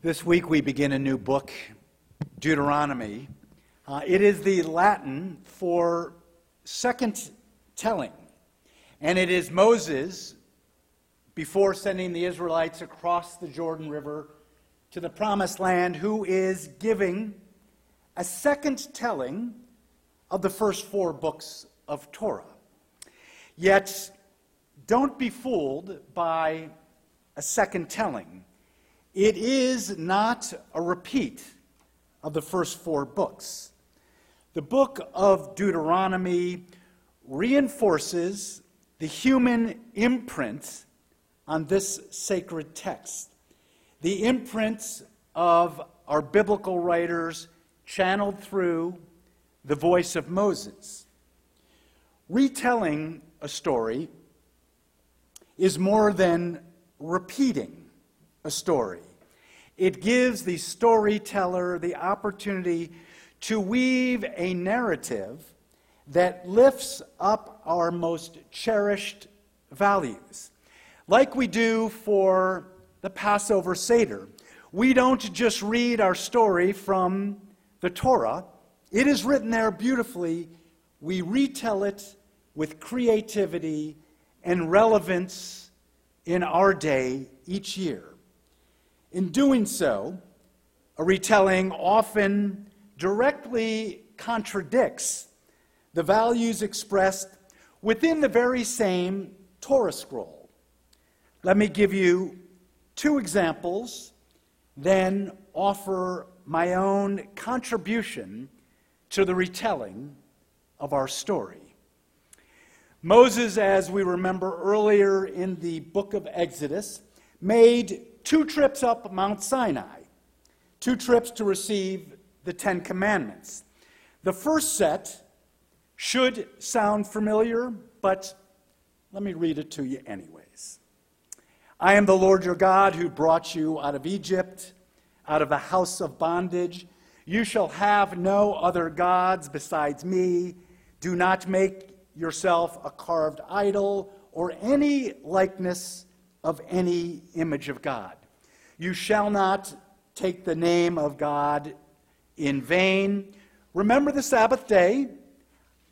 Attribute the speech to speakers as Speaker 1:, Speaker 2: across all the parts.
Speaker 1: This week we begin a new book, Deuteronomy. Uh, it is the Latin for second telling, and it is Moses, before sending the Israelites across the Jordan River to the Promised Land, who is giving a second telling of the first four books of Torah. Yet, don't be fooled by a second telling it is not a repeat of the first four books. The book of Deuteronomy reinforces the human imprint on this sacred text, the imprint of our biblical writers channeled through the voice of Moses. Retelling a story is more than repeating a story. It gives the storyteller the opportunity to weave a narrative that lifts up our most cherished values. Like we do for the Passover Seder. We don't just read our story from the Torah, it is written there beautifully. We retell it with creativity and relevance in our day each year. In doing so, a retelling often directly contradicts the values expressed within the very same Torah scroll. Let me give you two examples, then offer my own contribution to the retelling of our story. Moses, as we remember earlier in the book of Exodus, made two trips up Mount Sinai, two trips to receive the Ten Commandments. The first set should sound familiar, but let me read it to you anyways. I am the Lord your God who brought you out of Egypt, out of the house of bondage. You shall have no other gods besides me. Do not make yourself a carved idol or any likeness of any image of God. You shall not take the name of God in vain. Remember the Sabbath day.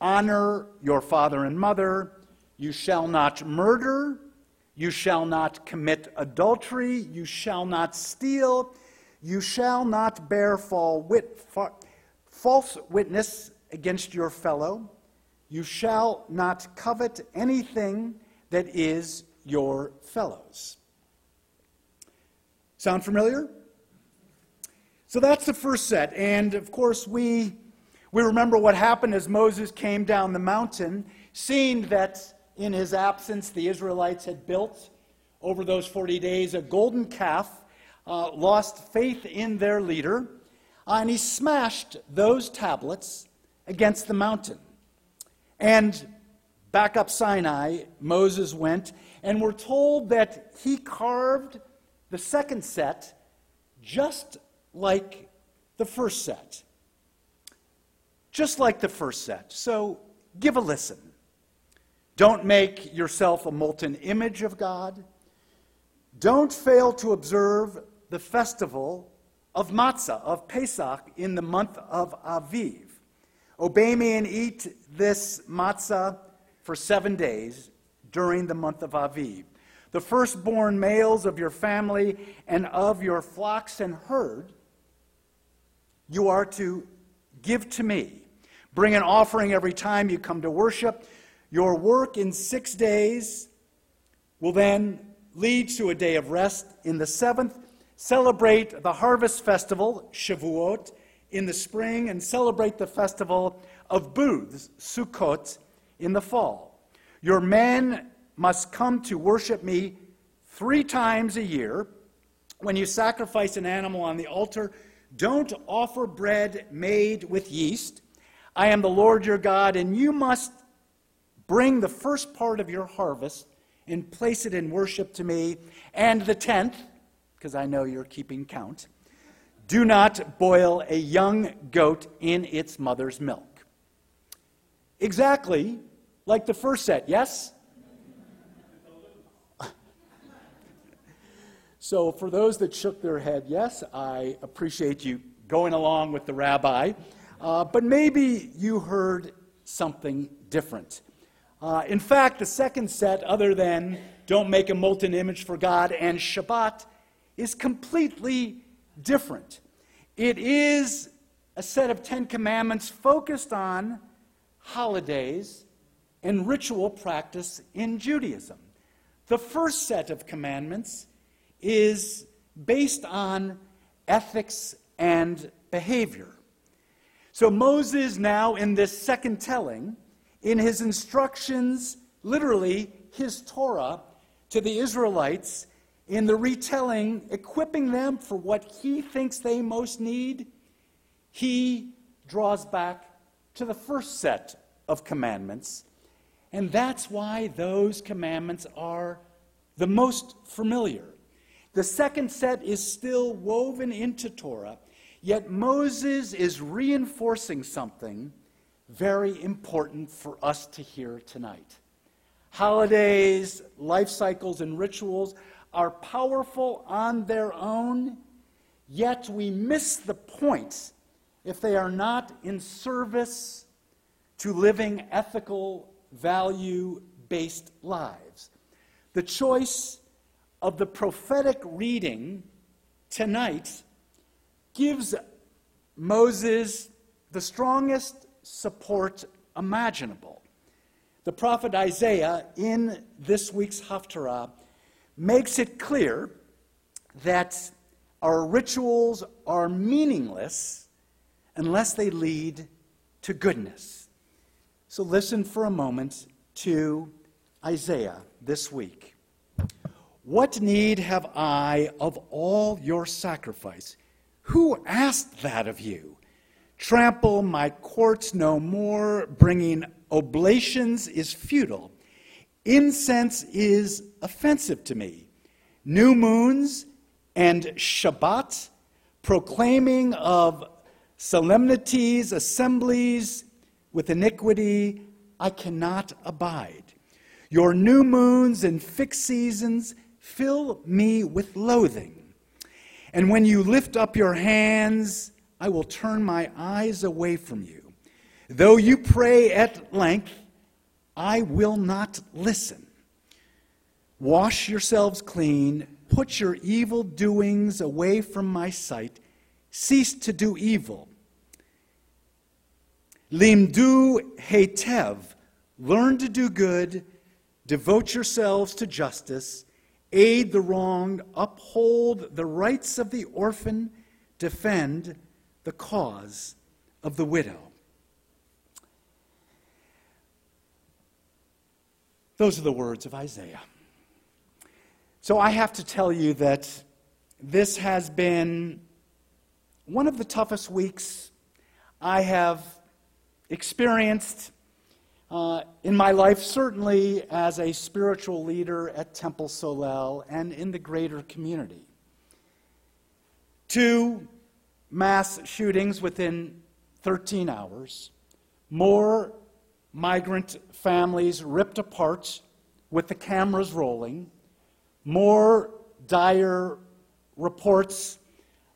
Speaker 1: Honor your father and mother. You shall not murder. You shall not commit adultery. You shall not steal. You shall not bear false witness against your fellow. You shall not covet anything that is your fellows. Sound familiar? So that's the first set. And of course, we, we remember what happened as Moses came down the mountain, seeing that in his absence the Israelites had built over those 40 days a golden calf, uh, lost faith in their leader, and he smashed those tablets against the mountain. And back up Sinai, Moses went, and we're told that he carved the second set just like the first set. Just like the first set. So give a listen. Don't make yourself a molten image of God. Don't fail to observe the festival of Matzah, of Pesach, in the month of Aviv. Obey me and eat this matzah for seven days during the month of Aviv the firstborn males of your family and of your flocks and herd, you are to give to me. Bring an offering every time you come to worship. Your work in six days will then lead to a day of rest. In the seventh, celebrate the harvest festival, Shavuot, in the spring, and celebrate the festival of booths, Sukkot, in the fall. Your men must come to worship me three times a year. When you sacrifice an animal on the altar, don't offer bread made with yeast. I am the Lord your God, and you must bring the first part of your harvest and place it in worship to me, and the tenth, because I know you're keeping count. Do not boil a young goat in its mother's milk. Exactly like the first set, yes? So, for those that shook their head, yes, I appreciate you going along with the rabbi, uh, but maybe you heard something different. Uh, in fact, the second set, other than don't make a molten image for God and Shabbat, is completely different. It is a set of Ten Commandments focused on holidays and ritual practice in Judaism. The first set of commandments is based on ethics and behavior. So Moses, now in this second telling, in his instructions, literally his Torah, to the Israelites, in the retelling, equipping them for what he thinks they most need, he draws back to the first set of commandments. And that's why those commandments are the most familiar. The second set is still woven into Torah, yet Moses is reinforcing something very important for us to hear tonight. Holidays, life cycles, and rituals are powerful on their own, yet we miss the point if they are not in service to living ethical, value based lives. The choice of the prophetic reading tonight gives Moses the strongest support imaginable. The prophet Isaiah, in this week's Haftarah, makes it clear that our rituals are meaningless unless they lead to goodness. So listen for a moment to Isaiah this week. What need have I of all your sacrifice? Who asked that of you? Trample my courts no more, bringing oblations is futile. Incense is offensive to me. New moons and Shabbat, proclaiming of solemnities, assemblies with iniquity, I cannot abide. Your new moons and fixed seasons fill me with loathing. And when you lift up your hands, I will turn my eyes away from you. Though you pray at length, I will not listen. Wash yourselves clean, put your evil doings away from my sight, cease to do evil. Limdu hetev, learn to do good, devote yourselves to justice, aid the wronged, uphold the rights of the orphan, defend the cause of the widow. Those are the words of Isaiah. So I have to tell you that this has been one of the toughest weeks I have experienced uh, in my life, certainly as a spiritual leader at Temple Solel and in the greater community. Two mass shootings within 13 hours, more migrant families ripped apart with the cameras rolling, more dire reports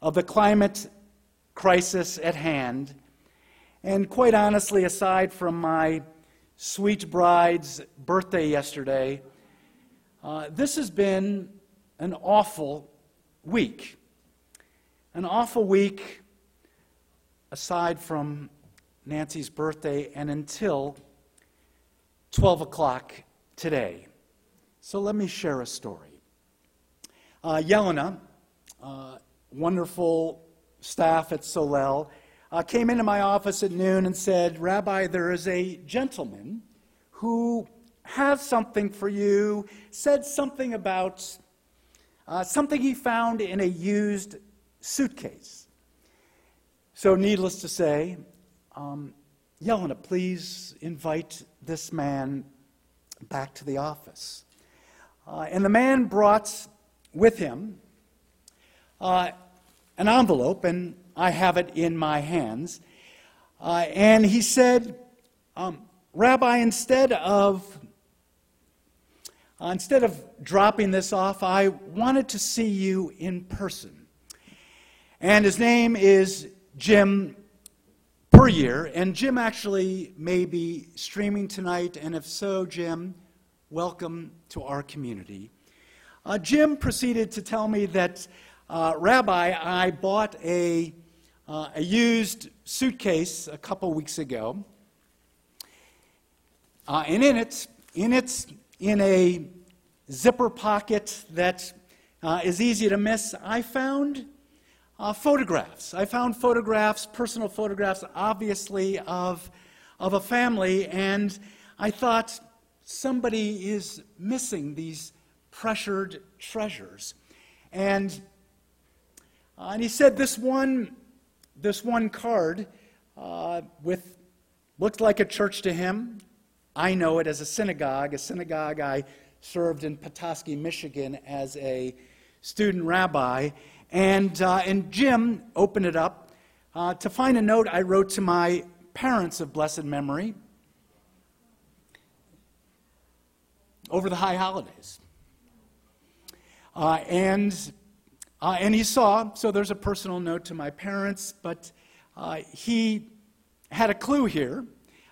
Speaker 1: of the climate crisis at hand, and quite honestly, aside from my sweet bride's birthday yesterday, uh, this has been an awful week. An awful week, aside from Nancy's birthday and until 12 o'clock today. So let me share a story. Uh, Yelena, uh, wonderful staff at Solel, uh, came into my office at noon and said, Rabbi, there is a gentleman who has something for you, said something about uh, something he found in a used suitcase. So, needless to say, um, Yelena, please invite this man back to the office. Uh, and the man brought with him uh, an envelope, and I have it in my hands. Uh, and he said, um, Rabbi, instead of uh, instead of dropping this off, I wanted to see you in person. And his name is Jim Puryear, and Jim actually may be streaming tonight, and if so, Jim, welcome to our community. Uh, Jim proceeded to tell me that, uh, Rabbi, I bought a, uh, a used suitcase a couple weeks ago, uh, and in it, in its in a zipper pocket that uh, is easy to miss, I found uh, photographs. I found photographs, personal photographs, obviously, of, of a family, and I thought somebody is missing these pressured treasures. And, uh, and he said this one, this one card uh, with looked like a church to him. I know it as a synagogue, a synagogue I served in Petoskey, Michigan as a student rabbi. And, uh, and Jim opened it up uh, to find a note I wrote to my parents of blessed memory over the high holidays. Uh, and, uh, and he saw, so there's a personal note to my parents, but uh, he had a clue here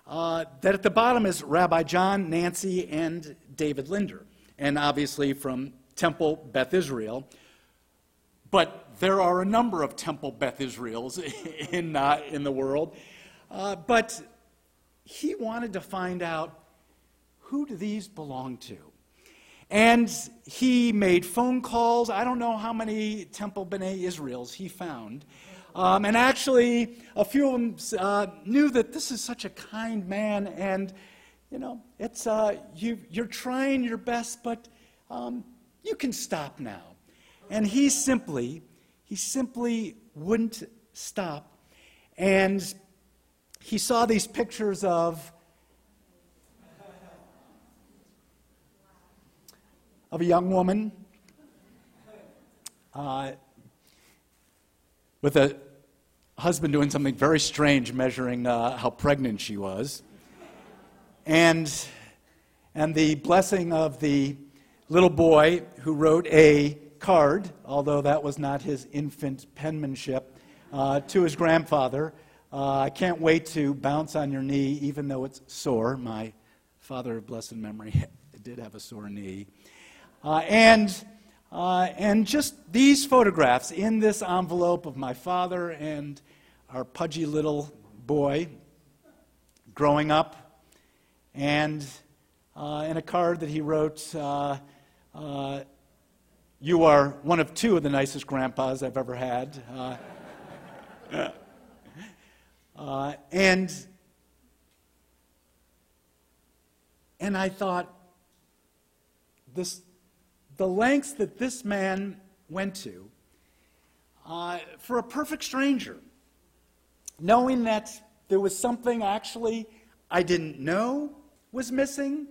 Speaker 1: uh, that at the bottom is Rabbi John, Nancy, and David Linder, and obviously from Temple Beth Israel. But there are a number of Temple Beth Israels in, uh, in the world. Uh, but he wanted to find out who do these belong to? And he made phone calls. I don't know how many Temple B'nai Israels he found. Um, and actually, a few of them uh, knew that this is such a kind man, and you know, it's uh, you, you're trying your best, but um, you can stop now. And he simply, he simply wouldn't stop. And he saw these pictures of, of a young woman uh, with a husband doing something very strange, measuring uh, how pregnant she was. And, and the blessing of the little boy who wrote a card, although that was not his infant penmanship, uh, to his grandfather. Uh, I can't wait to bounce on your knee, even though it's sore. My father of blessed memory did have a sore knee. Uh, and, uh, and just these photographs in this envelope of my father and our pudgy little boy growing up, and uh, in a card that he wrote, uh, you are one of two of the nicest grandpas I've ever had. Uh, uh, and, and I thought, this, the lengths that this man went to uh, for a perfect stranger, knowing that there was something actually I didn't know was missing.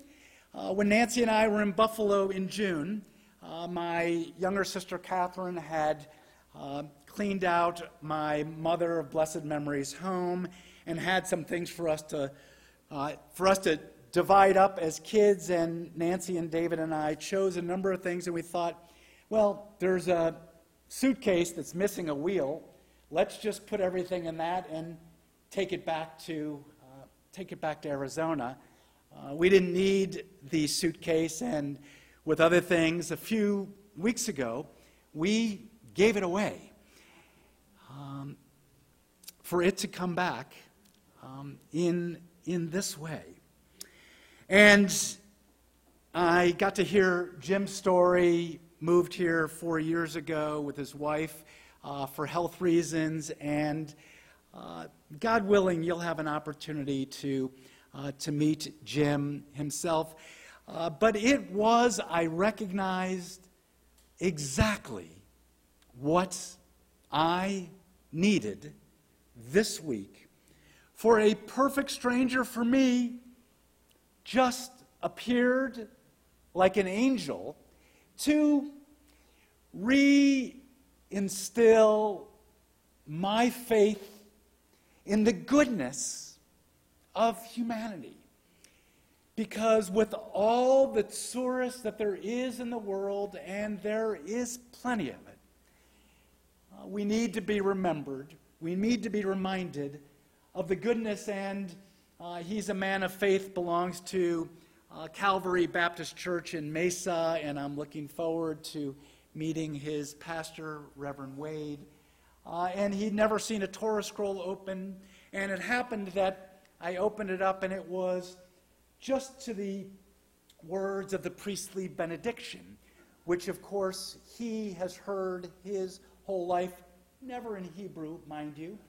Speaker 1: Uh, when Nancy and I were in Buffalo in June, uh, my younger sister Catherine had uh, cleaned out my mother of blessed memories home and had some things for us to uh, for us to divide up as kids. And Nancy and David and I chose a number of things, and we thought, well, there's a suitcase that's missing a wheel. Let's just put everything in that and take it back to uh, take it back to Arizona. Uh, we didn't need the suitcase and with other things. A few weeks ago, we gave it away um, for it to come back um, in, in this way. And I got to hear Jim's story, moved here four years ago with his wife uh, for health reasons, and uh, God willing, you'll have an opportunity to, uh, to meet Jim himself. Uh, but it was, I recognized exactly what I needed this week. For a perfect stranger for me just appeared like an angel to reinstill my faith in the goodness of humanity. Because with all the tsuris that there is in the world, and there is plenty of it, uh, we need to be remembered. We need to be reminded of the goodness, and uh, he's a man of faith, belongs to uh, Calvary Baptist Church in Mesa, and I'm looking forward to meeting his pastor, Reverend Wade. Uh, and he'd never seen a Torah scroll open, and it happened that I opened it up, and it was just to the words of the priestly benediction, which, of course, he has heard his whole life, never in Hebrew, mind you.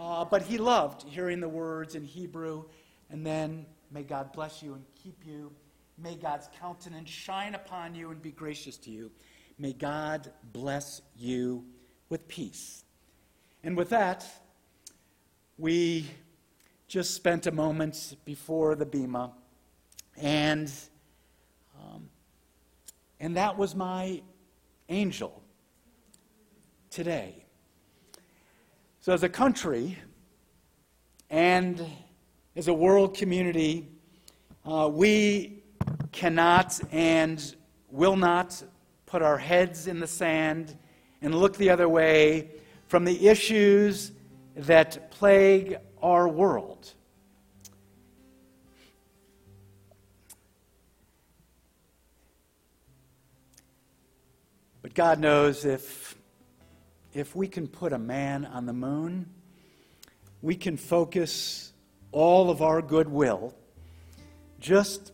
Speaker 1: Uh, but he loved hearing the words in Hebrew, and then may God bless you and keep you. May God's countenance shine upon you and be gracious to you. May God bless you with peace. And with that, we just spent a moment before the Bema and, um, and that was my angel today. So, as a country and as a world community, uh, we cannot and will not put our heads in the sand and look the other way from the issues that plague our world. But God knows if, if we can put a man on the moon, we can focus all of our goodwill. Just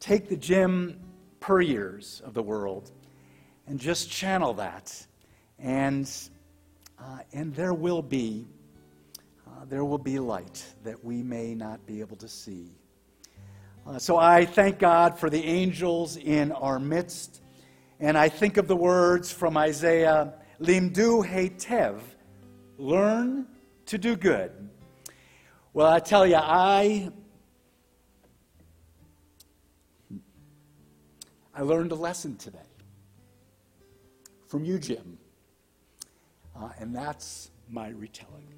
Speaker 1: take the Jim Puryears of the world and just channel that. And, uh, and there will be uh, there will be light that we may not be able to see. Uh, so I thank God for the angels in our midst. And I think of the words from Isaiah, Limdu Hetev, learn to do good. Well, I tell you, I I learned a lesson today from you, Jim. Uh, and that's my retelling.